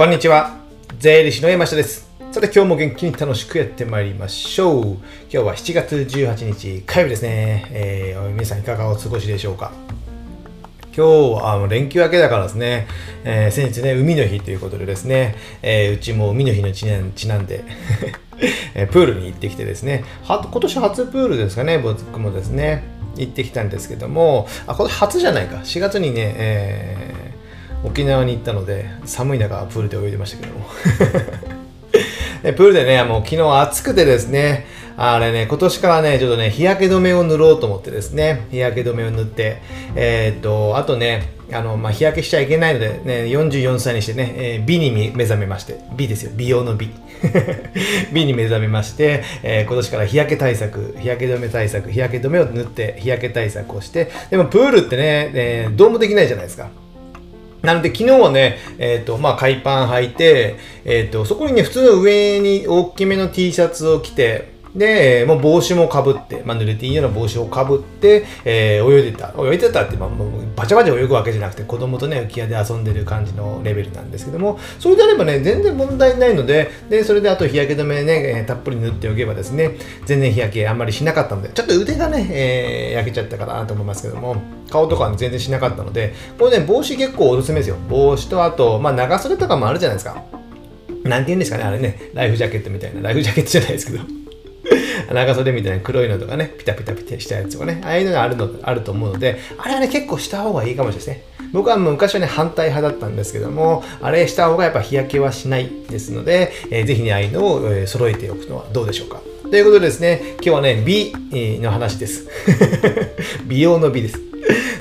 こんにちは。税理士の山下です。さて今日も元気に楽しくやってまいりましょう。今日は7月18日火曜日ですね。えー、皆さんいかがお過ごしでしょうか。今日はあの連休明けだからですね、えー先日ね、海の日ということでですね、えーうちも海の日のちなんちなんで、えープールに行ってきてですね、は今年初プールですかね、僕もですね、行ってきたんですけども、あ、これ初じゃないか、4月にね、えー沖縄に行ったので、寒い中、プールで泳いでましたけども。で プールでね、もう昨日暑くてですね、あれね、今年からね、ちょっとね、日焼け止めを塗ろうと思ってですね、日焼け止めを塗って、えーっと、あとね、あの、まあ、日焼けしちゃいけないので、ね、44歳にしてね、えー美に目覚めまして、美ですよ、美容の美。美に目覚めまして、えー今年から日焼け対策、日焼け止め対策、日焼け止めを塗って、日焼け対策をして、でもプールってね、えーどうもできないじゃないですか。なので昨日はね、えっ、と、まあ、海パン履いて、えっ、と、そこにね、普通の上に大きめの T シャツを着て、で、もう帽子もかぶって、まあ、濡れていいような帽子をかぶって、えー泳いでた。泳いでたって、まあ、もうバチャバチャ泳ぐわけじゃなくて、子供とね、浮き輪で遊んでる感じのレベルなんですけども、それであればね、全然問題ないので、で、それであと日焼け止めね、えーたっぷり塗っておけばですね、全然日焼けあんまりしなかったので、ちょっと腕がね、えー焼けちゃったかなと思いますけども、顔とかは全然しなかったので、これね、帽子結構おすすめですよ。帽子と、あと、まあ、長袖とかもあるじゃないですか。なんて言うんですかね、あれね、ライフジャケットみたいな、ライフジャケットじゃないですけど。長袖みたいな黒いのとかね、ピタピタピタしたやつとかね、ああいうのがあるのあると思うので、あれはね、結構した方がいいかもしれないですね。僕は昔はね、反対派だったんですけども、あれした方がやっぱ日焼けはしないですので、えーぜひね、ああいうのを、えー揃えておくのはどうでしょうか。ということでですね、今日はね、美の話です。美容の美です。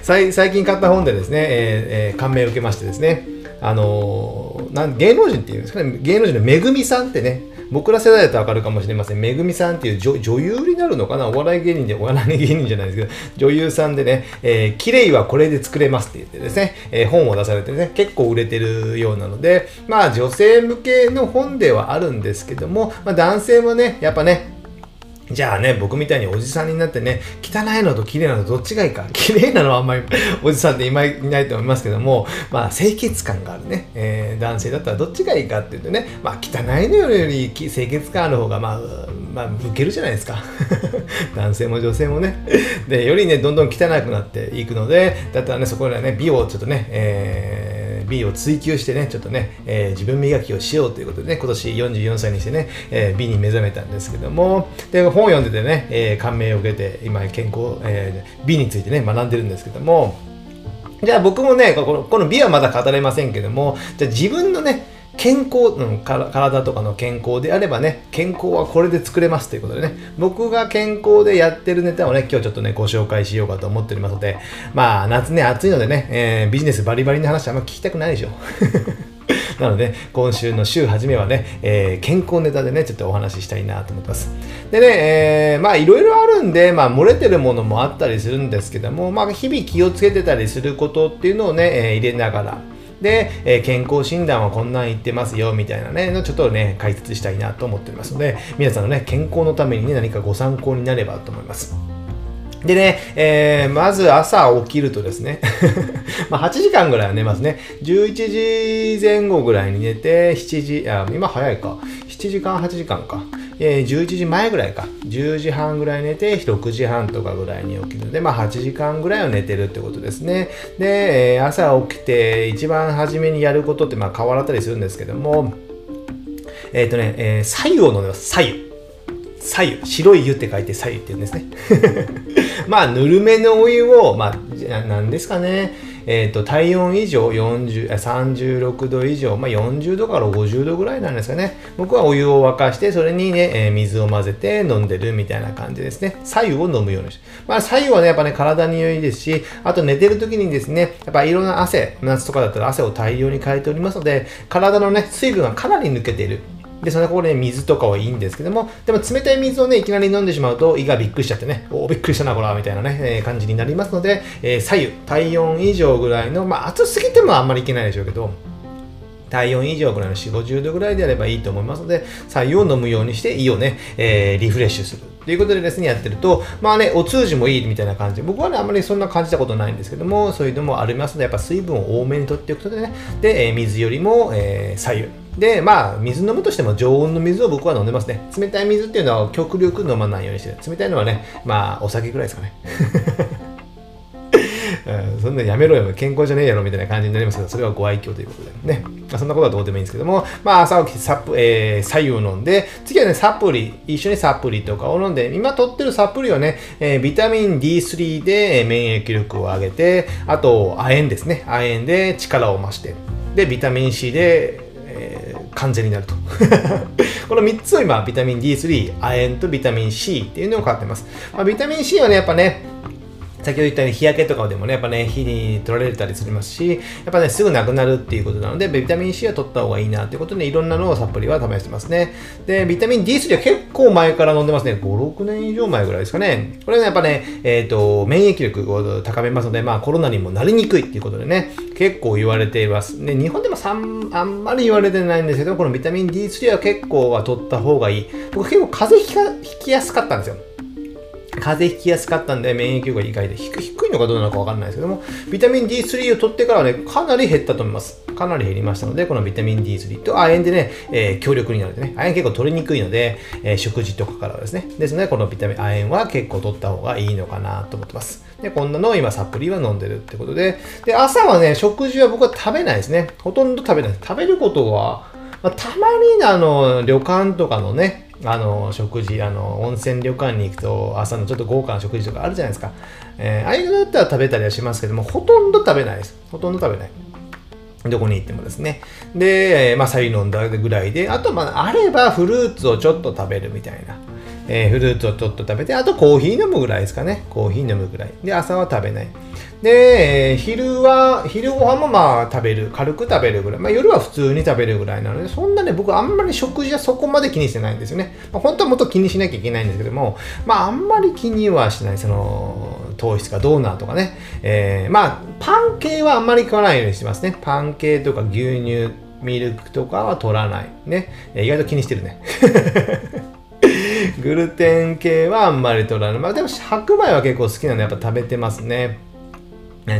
最最近買った本でですね、えーえー感銘を受けましてですね、あのーなん芸能人っていうんですかね、芸能人のめぐみさんってね、僕ら世代だとわかるかもしれません。めぐみさんっていう女女優になるのかな？お笑い芸人で、お笑い芸人じゃないですけど、女優さんでね、えー、綺麗はこれで作れますって言ってですね、えー本を出されてね、結構売れてるようなので、まあ女性向けの本ではあるんですけども、まあ男性もね、やっぱね、じゃあね、僕みたいにおじさんになってね、汚いのと綺麗なのどっちがいいか。綺麗なのはあんまりおじさんって今いないと思いますけども、まあ清潔感があるね、えー男性だったらどっちがいいかっていうとね、まあ汚いのより清潔感ある方がまあ、まあ、受けるじゃないですか。男性も女性もね。で、よりね、どんどん汚くなっていくので、だったらね、そこではね、美をちょっとね、えー B を追求してね、ちょっとね、えー自分磨きをしようということでね、今年44歳にしてね、えー美に目覚めたんですけども、で、本を読んでてね、えー感銘を受けて、今、健康、えー美についてね、学んでるんですけども、じゃあ僕もね、このこの美はまだ語れませんけども、じゃあ自分のね、健康、うん、体とかの健康であればね、健康はこれで作れますということでね、僕が健康でやってるネタをね、今日ちょっとね、ご紹介しようかと思っておりますので、まあ、夏ね、暑いのでね、えービジネスバリバリの話あんま聞きたくないでしょ。なので、今週の週初めはね、えー健康ネタでね、ちょっとお話ししたいなと思ってます。でね、えーまあ、いろいろあるんで、まあ、漏れてるものもあったりするんですけども、まあ、日々気をつけてたりすることっていうのをね、えー入れながら、で、えー健康診断はこんなん言ってますよ、みたいなね、のちょっとね、解説したいなと思っておりますので、皆さんのね、健康のためにね、何かご参考になればと思います。でね、えーまず朝起きるとですね、ま8時間ぐらいは寝ますね。11時前後ぐらいに寝て、7時、あ、今早いか。7時間、8時間か。えー11時前ぐらいか。10時半ぐらい寝て、6時半とかぐらいに起きるので、まあ8時間ぐらいは寝てるってことですね。で、え朝起きて一番初めにやることってまあ変わらったりするんですけども、えっ、とね、えー、左右を飲んでます。左右。左右。白い湯って書いて左右って言うんですね。まあ、ぬるめのお湯を、まあ、じゃなんですかね。えっ、と、体温以上40、36度以上、まあ、40度から50度ぐらいなんですかね。僕はお湯を沸かして、それにね、えー水を混ぜて飲んでるみたいな感じですね。左右を飲むようにして。まあ、左右はね、やっぱね、体に良いですし、あと寝てる時にですね、やっぱいろんな汗、夏とかだったら汗を大量にかいておりますので、体のね、水分がかなり抜けている。で、そのこで水とかはいいんですけども、でも冷たい水をね、いきなり飲んでしまうと胃がびっくりしちゃってね、おーびっくりしたな、こら、みたいなね、えー感じになりますので、えー左右、体温以上ぐらいの、まあ、暑すぎてもあんまりいけないでしょうけど、体温以上ぐらいの4、50度ぐらいであればいいと思いますので、左右を飲むようにして胃をね、えーリフレッシュする。ということでですね、やってると、まあね、お通じもいいみたいな感じで、僕はね、あんまりそんな感じたことないんですけども、そういうのもありますので、やっぱ水分を多めにとっておくことでね、で、えー、水よりも、えー、左右。で、まあ、水飲むとしても常温の水を僕は飲んでますね。冷たい水っていうのは極力飲まないようにして、冷たいのはね、まあ、お酒ぐらいですかね。うん、そんなやめろよ、健康じゃねえやろみたいな感じになりますけど、それはご愛嬌ということでね。まあ、そんなことはどうでもいいんですけども、まあ、朝起きてサプ、えー、左右飲んで、次はね、サプリ、一緒にサプリとかを飲んで、今取ってるサプリはね、えー、ビタミン D3 で免疫力を上げて、あと、亜鉛ですね。亜鉛で力を増して、で、ビタミン C で、完全になると。この3つを今、ビタミン D3、亜鉛とビタミン C っていうのを買ってます。まあ、ビタミン C はね、やっぱね、先ほど言ったように日焼けとかでもね、やっぱね、火に取られたりしますし、やっぱね、すぐなくなるっていうことなので、ビタミン C は取った方がいいなっていうことで、いろんなのをサプリは試してますね。で、ビタミン D3 は結構前から飲んでますね。5、6年以上前ぐらいですかね。これね、やっぱね、えっ、ー、と、免疫力を高めますので、まあコロナにもなりにくいっていうことでね、結構言われています。で、日本でもあんまり言われてないんですけど、このビタミン D3 は結構は取った方がいい。僕結構風邪ひきやすかったんですよ。風邪ひきやすかったんで免疫力が意外で低いのかどうなのかわかんないですけども、ビタミン D3 を取ってからね、かなり減ったと思います。かなり減りましたので、このビタミン D3 と亜鉛でね、えー、強力になるんでね、亜鉛結構取りにくいので、えー、食事とかからですね。ですので、このビタミン、亜鉛は結構取った方がいいのかなと思ってます。で、こんなのを今サプリは飲んでるってことで、で、朝はね、食事は僕は食べないですね。ほとんど食べない。食べることは、まあ、たまにあの、旅館とかのね、あの食事あの温泉旅館に行くと朝のちょっと豪華な食事とかあるじゃないですか、えー、ああいうのだったら食べたりはしますけどもほとんど食べないですほとんど食べないどこに行ってもですね。で、まあ、サイ飲んだぐらいで、あと、まあ、あればフルーツをちょっと食べるみたいな。えー、フルーツをちょっと食べて、あとコーヒー飲むぐらいですかね。コーヒー飲むぐらい。で、朝は食べない。で、えー、昼は、昼ご飯もまあ食べる、軽く食べるぐらい。まあ夜は普通に食べるぐらいなので、そんなね、僕あんまり食事はそこまで気にしてないんですよね。まあ、本当はもっと気にしなきゃいけないんですけども、まああんまり気にはしない。その、糖質がどうなとかね。えー、まあ、パン系はあんまり買わないようにしてますね。パン系とか牛乳、ミルクとかは取らない。ね。意外と気にしてるね。グルテン系はあんまり取らない。まあでも白米は結構好きなのでやっぱ食べてますね。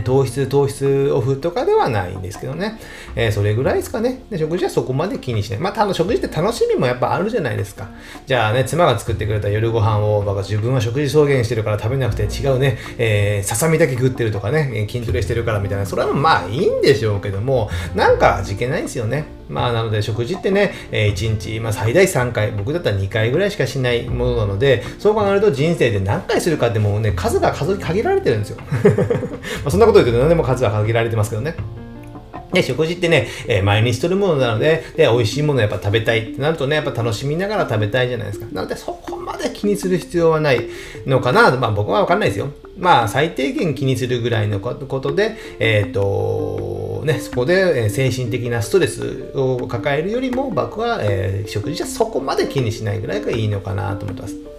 糖質、糖質オフとかではないんですけどね。えー、それぐらいですかね。で、食事はそこまで気にしない。まあ、た食事って楽しみもやっぱあるじゃないですか。じゃあね、妻が作ってくれた夜ご飯を、自分は食事草原してるから食べなくて違うね、えー、ささみだけ食ってるとかね、筋トレしてるからみたいな、それはまあいいんでしょうけども、なんか味気ないんですよね。まあ、なので食事ってね、えー、1日、まあ、最大3回、僕だったら2回ぐらいしかしないものなので、そう考えると人生で何回するかってもうね、数が数限られてるんですよ。まあそんなこと言うと何でも数は限られてますけどね。で、食事ってね、えー、毎日とるものなので、で、美味しいものやっぱ食べたいってなるとね、やっぱ楽しみながら食べたいじゃないですか。なので、そこまで気にする必要はないのかな。まあ僕はわかんないですよ。まあ最低限気にするぐらいのことで、えっ、ー、と、ね、そこでえ精神的なストレスを抱えるよりも、僕は、えー、食事はそこまで気にしないぐらいがいいのかなと思ってます。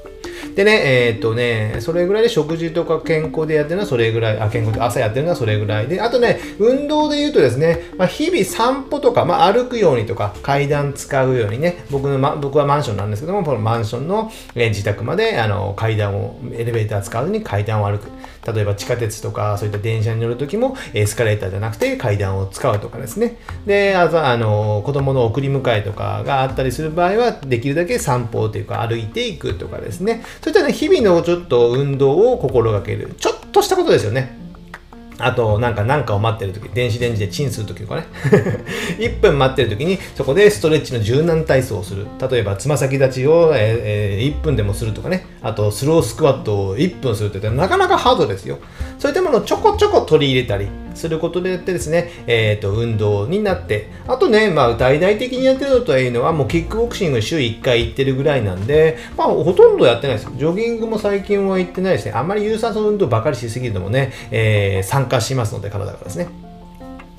でね、えー、っとね、それぐらいで食事とか健康でやってるのはそれぐらい、あ、健康で朝やってるのはそれぐらいで、あとね、運動で言うとですね、まあ、日々散歩とか、まあ、歩くようにとか、階段使うようにね、僕の、ま、僕はマンションなんですけども、このマンションの、え、自宅まで、あの、階段を、エレベーター使わずに階段を歩く。例えば地下鉄とか、そういった電車に乗るときも、エスカレーターじゃなくて階段を使うとかですね。で、あと、あの、子供の送り迎えとかがあったりする場合は、できるだけ散歩というか歩いていくとかですね。そういったね、日々のちょっと運動を心がける。ちょっとしたことですよね。あと、なんか、なんかを待ってる時、電子レンジでチンする時とかね。1分待ってる時に、そこでストレッチの柔軟体操をする。例えば、つま先立ちを、えー、1分でもするとかね。あと、スロースクワットを1分するって言ったら、なかなかハードですよ。そういったものをちょこちょこ取り入れたりすることでってですね、えっ、ー、と、運動になって、あとね、まあ、大々的にやってるのというのは、もうキックボクシング週1回行ってるぐらいなんで、まあ、ほとんどやってないです。ジョギングも最近は行ってないですね。あんまり有酸素運動ばかりしすぎるのもね、えー、参加しますので、体がですね。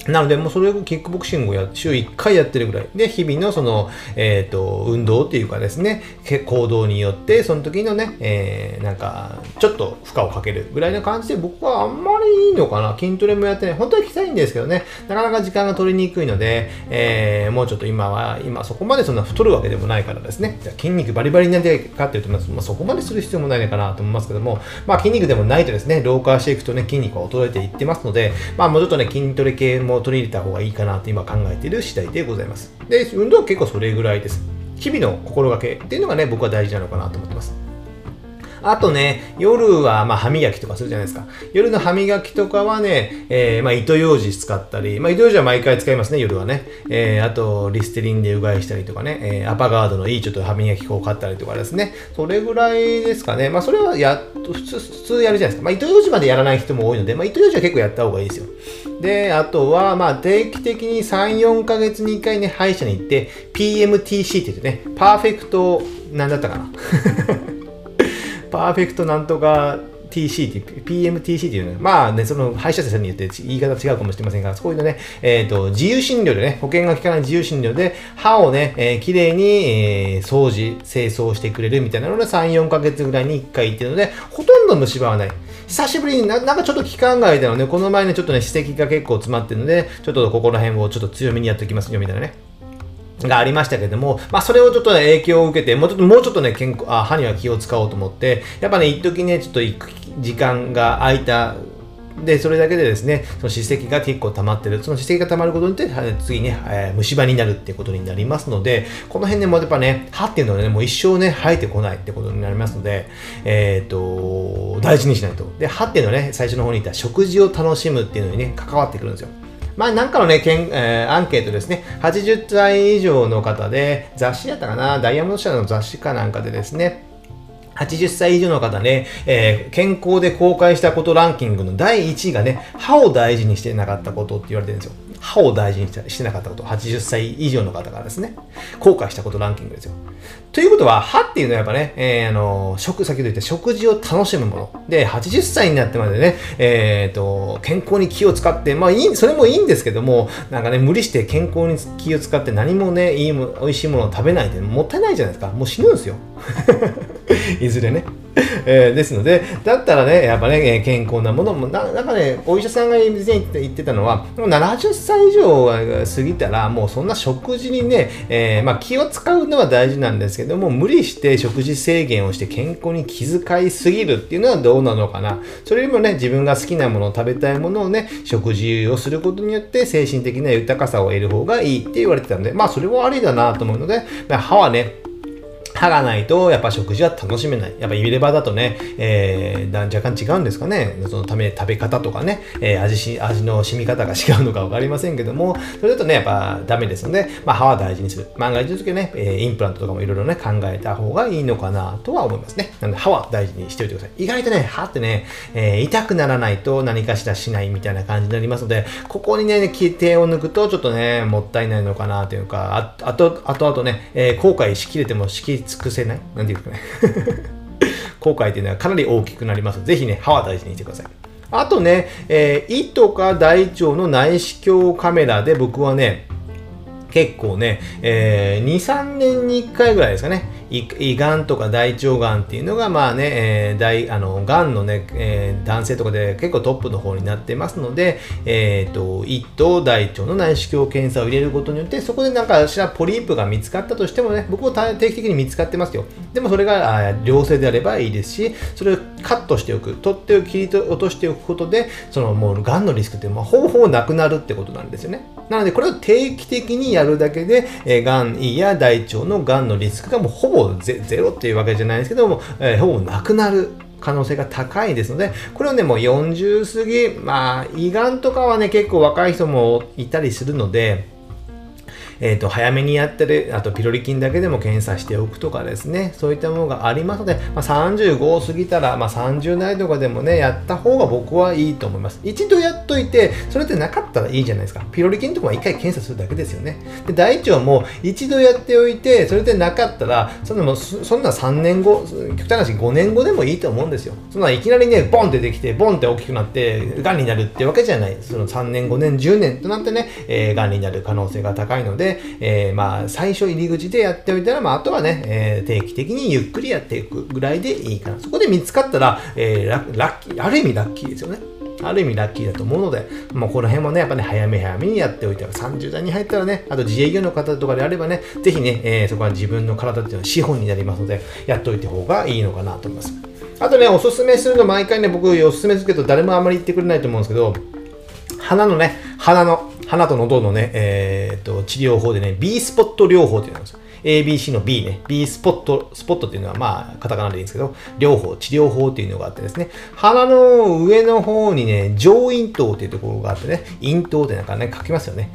なので、もうそれをキックボクシングをや週1回やってるぐらい。で、日々のその、えっ、ー、と、運動っていうかですね、行動によって、その時のね、えー、なんか、ちょっと負荷をかけるぐらいな感じで、僕はあんまりいいのかな。筋トレもやってない。本当は行きたいんですけどね、なかなか時間が取りにくいので、えー、もうちょっと今は、今そこまでそんな太るわけでもないからですね、じゃ筋肉バリバリになりたいかっていうと、まあ、そこまでする必要もないのかなと思いますけども、まあ筋肉でもないとですね、老化していくとね、筋肉は衰えていってますので、まあもうちょっとね、筋トレ系も取り入れた方がいいかなと今考えている次第でございます。で、運動は結構それぐらいです。日々の心がけっていうのがね、僕は大事なのかなと思ってます。あとね、夜はまあ歯磨きとかするじゃないですか。夜の歯磨きとかはね、えー、まあ糸ようじ使ったり、まあ糸ようじは毎回使いますね、夜はね。えー、あと、リステリンでうがいしたりとかね、えー、アパガードのいいちょっと歯磨き粉を買ったりとかですね。それぐらいですかね。まあそれはや、普通、普通やるじゃないですか。まあ糸ようじまでやらない人も多いので、まあ糸ようじは結構やった方がいいですよ。で、あとは、まあ定期的に3、4ヶ月に1回ね、歯医者に行って、PMTC って言ってね、パーフェクト、なんだったかなパーフェクトなんとか TC って、PMTC っていうのは、まあね、その歯医者さんによって言い方違うかもしれませんが、そういうのね、えっ、ー、と、自由診療でね、保険が効かない自由診療で、歯をね、えー、きれいに、えー、掃除、清掃してくれるみたいなので、3、4ヶ月ぐらいに1回行ってるので、ほとんど虫歯はない。久しぶりにな、なんかちょっと期間外でのね、この前ね、ちょっとね、歯石が結構詰まってるので、ちょっとここら辺をちょっと強めにやっておきますよ、みたいなね。がありましたけども、まあ、それをちょっと、ね、影響を受けて、もうちょっと、もうちょっとね、健康、あ、歯には気を使おうと思って、やっぱね、一時ね、ちょっと行く時間が空いたで、それだけでですね、その歯石が結構溜まってる。その歯石が溜まることによって、次ね、えー、虫歯になるってことになりますので、この辺ね、もやっぱね、歯っていうのはね、もう一生ね、生えてこないってことになりますので、えっ、ー、と、大事にしないと。で、歯っていうのはね、最初の方に言った食事を楽しむっていうのにね、関わってくるんですよ。まあ、なんかのね、けんえー、アンケートですね、80歳以上の方で、雑誌やったかな、ダイヤモンド社の雑誌かなんかでですね、80歳以上の方ね、えー、健康で公開したことランキングの第1位がね、歯を大事にしてなかったことって言われてるんですよ。歯を大事にしてなかったこと、80歳以上の方からですね、後悔したことランキングですよ。ということは、歯っていうのはやっぱね、えー、あの、食、先ほど言った食事を楽しむもの。で、80歳になってまでね、えっ、ー、と、健康に気を使って、まあいい、それもいいんですけども、なんかね、無理して健康に気を使って何もね、いいも、美味しいものを食べないってもったいないじゃないですか。もう死ぬんですよ。いずれね。えー、ですので、だったらね、やっぱね、健康なものも、ななんかね、お医者さんが以前言ってたのは、70歳以上過ぎたら、もうそんな食事にね、えー、まあ、気を使うのは大事なんですけども、無理して食事制限をして健康に気遣いすぎるっていうのはどうなのかな。それよりもね、自分が好きなもの、食べたいものをね、食事をすることによって精神的な豊かさを得る方がいいって言われてたんで、まあ、それはありだなと思うので、歯はね、歯がないと、やっぱ食事は楽しめない。やっぱ入れ歯だとね、えー、若干違うんですかね。そのため、食べ方とかね、えー、味し、味の染み方が違うのかわかりませんけども、それだとね、やっぱダメですので、まあ歯は大事にする。万が一の時はね、えー、インプラントとかもいろいろね、考えた方がいいのかなとは思いますね。なので歯は大事にしておいてください。意外とね、歯ってね、えー、痛くならないと何かしらしないみたいな感じになりますので、ここにね、手を抜くとちょっとね、もったいないのかなというか、あと、あとあとね、えー、後悔しきれてもしき尽くせない？なんていうかね 後悔っていうのはかなり大きくなります。ぜひね、歯は大事にしてください。あとね、えー、胃とか大腸の内視鏡カメラで僕はね、結構ね、えー、2、3年に1回ぐらいですかね、胃がんとか大腸がんっていうのが、まあね、えー、大、あの、がんのね、えー、男性とかで結構トップの方になってますので、えっ、ー、と、胃と大腸の内視鏡検査を入れることによって、そこでなんかしらポリープが見つかったとしてもね、僕も定期的に見つかってますよ。でもそれが良性であればいいですし、それをカットしておく、取っておき、切り落としておくことで、そのもう、がんのリスクって、まあ、ほぼほぼなくなるってことなんですよね。なので、これを定期的にやるだけで、えー、がん、胃や大腸のがんのリスクがもうほぼゼゼロっていうわけじゃないですけども、えー、ほぼなくなる可能性が高いですので、これをね、もう40過ぎ、まあ、胃がんとかはね、結構若い人もいたりするので、えっ、ー、と、早めにやってる、あとピロリ菌だけでも検査しておくとかですね、そういったものがありますので、まあ、35を過ぎたら、まあ、30代とかでもね、やった方が僕はいいと思います。一度やっといて、それってなかったらいいじゃないですか。ピロリ菌とかは一回検査するだけですよね。で、大腸も一度やっておいて、それでなかったら、そんなもそんな3年後、極端な話5年後でもいいと思うんですよ。そんないきなりね、ボンってできて、ボンって大きくなって、癌になるってわけじゃない。その3年、5年、10年となってね、えー、癌になる可能性が高いので、えー、まあ、最初入り口でやっておいたら、まあ、あとはね、えー、定期的にゆっくりやっていくぐらいでいいかな。そこで見つかったら、えー、ラッキー、ある意味ラッキーですよね。ある意味ラッキーだと思うので、まあ、この辺もね、やっぱね、早め早めにやっておいて、30代に入ったらね、あと自営業の方とかであればね、ぜひね、えー、そこは自分の体っていうのは資本になりますので、やっておいた方がいいのかなと思います。あとね、おすすめするの、毎回ね、僕おすすめするけど、誰もあんまり言ってくれないと思うんですけど、鼻のね、鼻の、鼻と喉のね、えー、っと、治療法でね、B スポット療法っていうのがあるんですよ。ABC の B ね、B スポット、スポットっていうのはまあ、カタカナでいいんですけど、療法、治療法っていうのがあってですね、鼻の上の方にね、上咽頭っていうところがあってね、咽頭ってなんかね、書きますよね。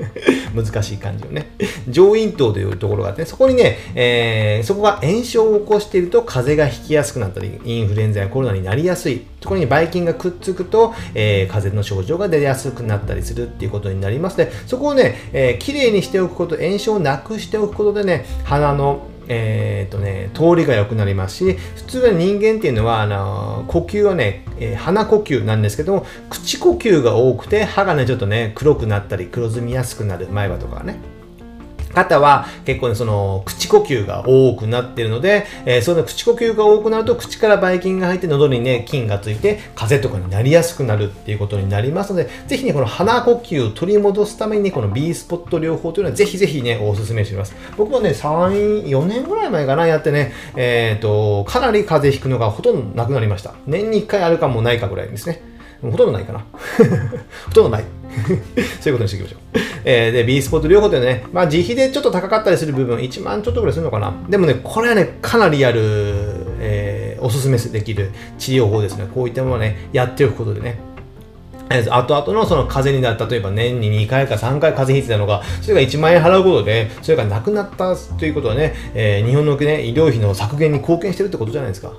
難しい感じをね。上咽頭というところがあって、ね、そこにね、えー、そこが炎症を起こしていると風邪がひきやすくなったり、インフルエンザやコロナになりやすい。そこにばい菌がくっつくと、えー、風邪の症状が出やすくなったりするっていうことになりますで、そこをね、えー、きれいにしておくこと、炎症をなくしておくことでね、鼻のえーとね、通りが良くなりますし普通は人間っていうのはあの呼吸はね、えー、鼻呼吸なんですけども口呼吸が多くて歯がねちょっとね黒くなったり黒ずみやすくなる。前歯とかね。方は結構ね、その口呼吸が多くなってるので、えー、その口呼吸が多くなると口からばい菌が入って喉にね、菌がついて風邪とかになりやすくなるっていうことになりますので、ぜひね、この鼻呼吸を取り戻すためにね、この B スポット療法というのはぜひぜひね、お勧めします。僕はね、3、4年ぐらい前かな、やってね、えっ、ー、と、かなり風邪ひくのがほとんどなくなりました。年に1回あるかもないかぐらいですね。ほとんどないかな。ほとんどない。そういうことにしていきましょう。えー、で、B スポット両方でね、まあ自費でちょっと高かったりする部分、1万ちょっとぐらいするのかな。でもね、これはね、かなりやる、えー、おすすめできる治療法ですね。こういったものをね、やっておくことでね、後々のその風邪になる、例えば年に2回か3回風邪ひいてたのが、それが1万円払うことで、それがなくなったということはね、えー、日本の、ね、医療費の削減に貢献してるってことじゃないですか。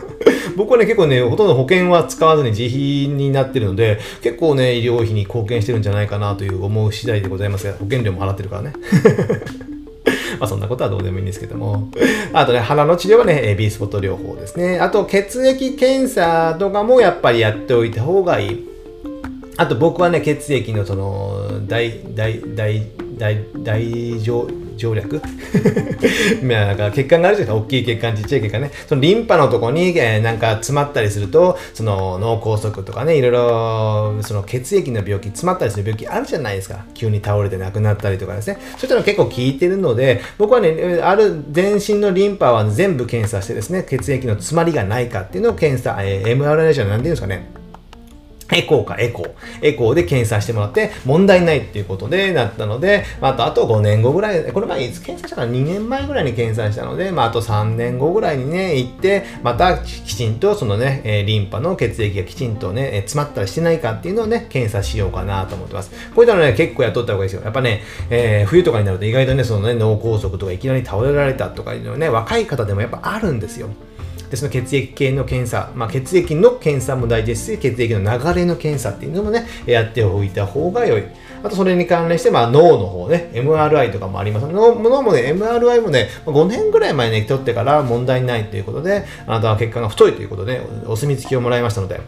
僕はね、結構ね、ほとんど保険は使わずに自費になってるので、結構ね、医療費に貢献してるんじゃないかなという思う次第でございますが、保険料も払ってるからね。まあそんなことはどうでもいいんですけども。あとね、鼻の治療はね、B スポット療法ですね。あと血液検査とかもやっぱりやっておいた方がいい。あと僕はね、血液のその、大、大、大、大、大上、省略なんか血管があるじゃないですか。大きい血管、ちっちゃい血管ね。そのリンパのとこに、えー、なんか詰まったりすると、その脳梗塞とかね、いろいろ、その血液の病気、詰まったりする病気あるじゃないですか。急に倒れて亡くなったりとかですね。そういったの結構効いてるので、僕はね、ある全身のリンパは全部検査してですね、血液の詰まりがないかっていうのを検査、えー、MRI じゃ何て言うんですかね。エコーか、エコー。エコーで検査してもらって、問題ないっていうことでなったので、まあ、あと、あと5年後ぐらい、これ前いつ検査したかな ?2 年前ぐらいに検査したので、まあ、あと3年後ぐらいにね、行って、またきちんとそのね、えリンパの血液がきちんとね、え詰まったりしてないかっていうのをね、検査しようかなと思ってます。こういったのね、結構やっとった方がいいですよ。やっぱね、えー、冬とかになると意外とね、そのね、脳梗塞とかいきなり倒れられたとかいうのね、若い方でもやっぱあるんですよ。でその血液系の検査、まあ、血液の検査も大事ですし、血液の流れの検査っていうのもね、やっておいた方が良い。あとそれに関連して、まあ、脳の方ね、MRI とかもあります。脳もね、MRI もね、5年ぐらい前に取ってから問題ないということで、あなたは血管が太いということで、お墨付きをもらいましたので、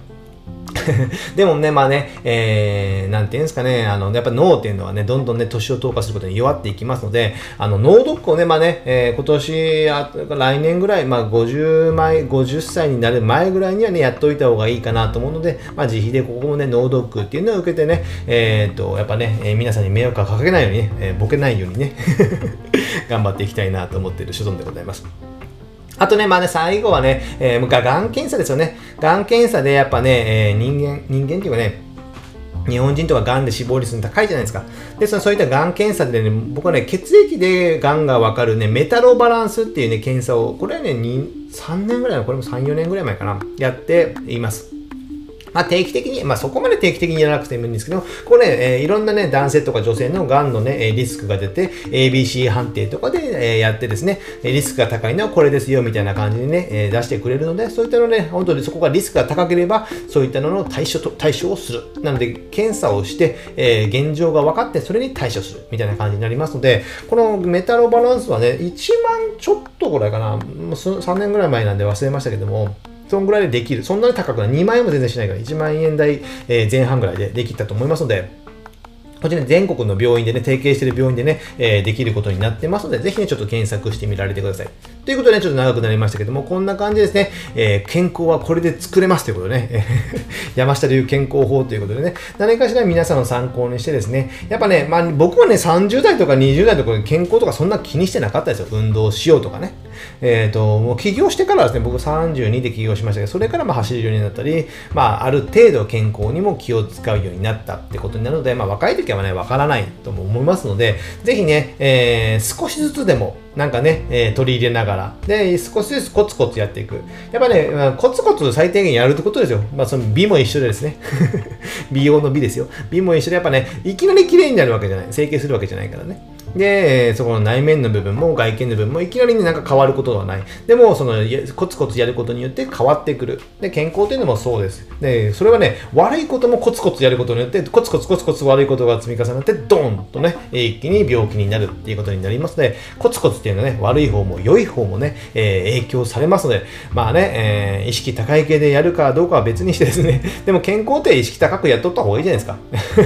でもね、まあね、えー、なんていうんですかね、あの、やっぱ脳っていうのはね、どんどんね、年を投下することに弱っていきますので、あの、脳ドックをね、まあね、えー、今年あ、来年ぐらい、まあ、50前、50歳になる前ぐらいにはね、やっておいた方がいいかなと思うので、まあ、自費でここもね、脳ドックっていうのを受けてね、えー、っと、やっぱね、えー、皆さんに迷惑をかけないようにね、えー、ボケないようにね、頑張っていきたいなと思っている所存でございます。あとね、まあね、最後はね、えー、がん検査ですよね。がん検査でやっぱね、えー、人間、人間っていうかね、日本人とかがんで死亡率高いじゃないですか。で、そのそういったがん検査でね、僕はね、血液でがんがわかるね、メタロバランスっていうね、検査を、これはね、3年ぐらい、これも3、4年ぐらい前かな、やっています。まあ、定期的に、まあ、そこまで定期的にやらなくてもいいんですけど、これね、えー、いろんなね、男性とか女性の癌のね、リスクが出て、ABC 判定とかで、えー、やってですね、リスクが高いのはこれですよ、みたいな感じでね、えー、出してくれるので、そういったのね、本当にそこがリスクが高ければ、そういったのの対処と、対処をする。なので、検査をして、えー、現状が分かって、それに対処する、みたいな感じになりますので、このメタロバランスはね、1万ちょっとぐらいかな、もう3年ぐらい前なんで忘れましたけども、そんぐらいでできる？そんなに高くない。2万円も全然しないから、1万円台、え前半ぐらいでできたと思いますので、こちら、全国の病院でね、提携してる病院でね、えー、できることになってますので、ぜひね、ちょっと検索してみられてください。ということでね、ちょっと長くなりましたけども、こんな感じですね、えー、健康はこれで作れますということでね、山下流健康法ということでね、何かしら皆さんの参考にしてですね、やっぱね、まあ僕はね、30代とか20代とか健康とかそんな気にしてなかったですよ。運動しようとかね。えっ、ー、と、もう起業してからですね、僕32で起業しましたけど、それからまあ走るようになったり、まあある程度健康にも気を使うようになったってことになるので、まあ若い時はね、わからないとも思いますので、ぜひね、えー、少しずつでも、なんかね、えー、取り入れながら、で、少しずつコツコツやっていく。やっぱね、まあ、コツコツ最低限やるってことですよ。まあ、その美も一緒でですね。美容の美ですよ。美も一緒で、やっぱね、いきなり綺麗になるわけじゃない。整形するわけじゃないからね。で、そこの内面の部分も外見の部分もいきなりになんか変わることはない。でも、そのコツコツやることによって変わってくる。で、健康というのもそうです。で、それはね、悪いこともコツコツやることによって、コツコツコツコツ悪いことが積み重なって、ドーンとね、一気に病気になるっていうことになりますので、コツコツっていうのはね、悪い方も良い方もね、えー、影響されますので、まあね、えー、意識高い系でやるかどうかは別にしてですね、でも健康って意識高くやっとった方がいいじゃないですか。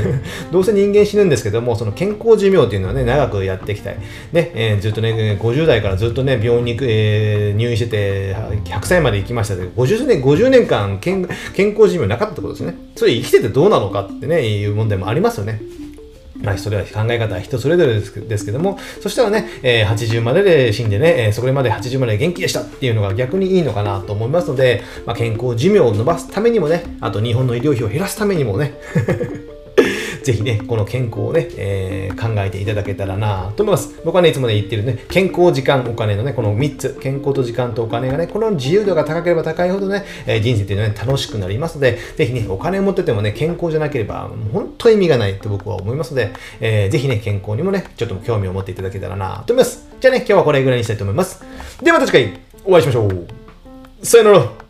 どうせ人間死ぬんですけども、その健康寿命っていうのはね、長くくやっていきたい。ね、えー、ずっとね、50代からずっとね、病院に行く、えー、入院してて、100歳まで行きましたけど、50年、50年間健健康寿命なかったってことですね。それ生きててどうなのかってね、いう問題もありますよね。まあ、それは考え方は人それぞれですけども、そしたらね、えー、80までで死んでね、えー、それまで80まで元気でしたっていうのが逆にいいのかなと思いますので、まあ、健康寿命を伸ばすためにもね、あと日本の医療費を減らすためにもね、ぜひね、この健康をね、えー、考えていただけたらなと思います。僕はね、いつもね、言ってるね、健康、時間、お金のね、この3つ、健康と時間とお金がね、この自由度が高ければ高いほどね、えー、人生っていうのは、ね、楽しくなりますので、ぜひね、お金を持っててもね、健康じゃなければ、本当意味がないと僕は思いますので、えー、ぜひね、健康にもね、ちょっと興味を持っていただけたらなと思います。じゃあね、今日はこれぐらいにしたいと思います。ではまた次回、お会いしましょう。さよなら。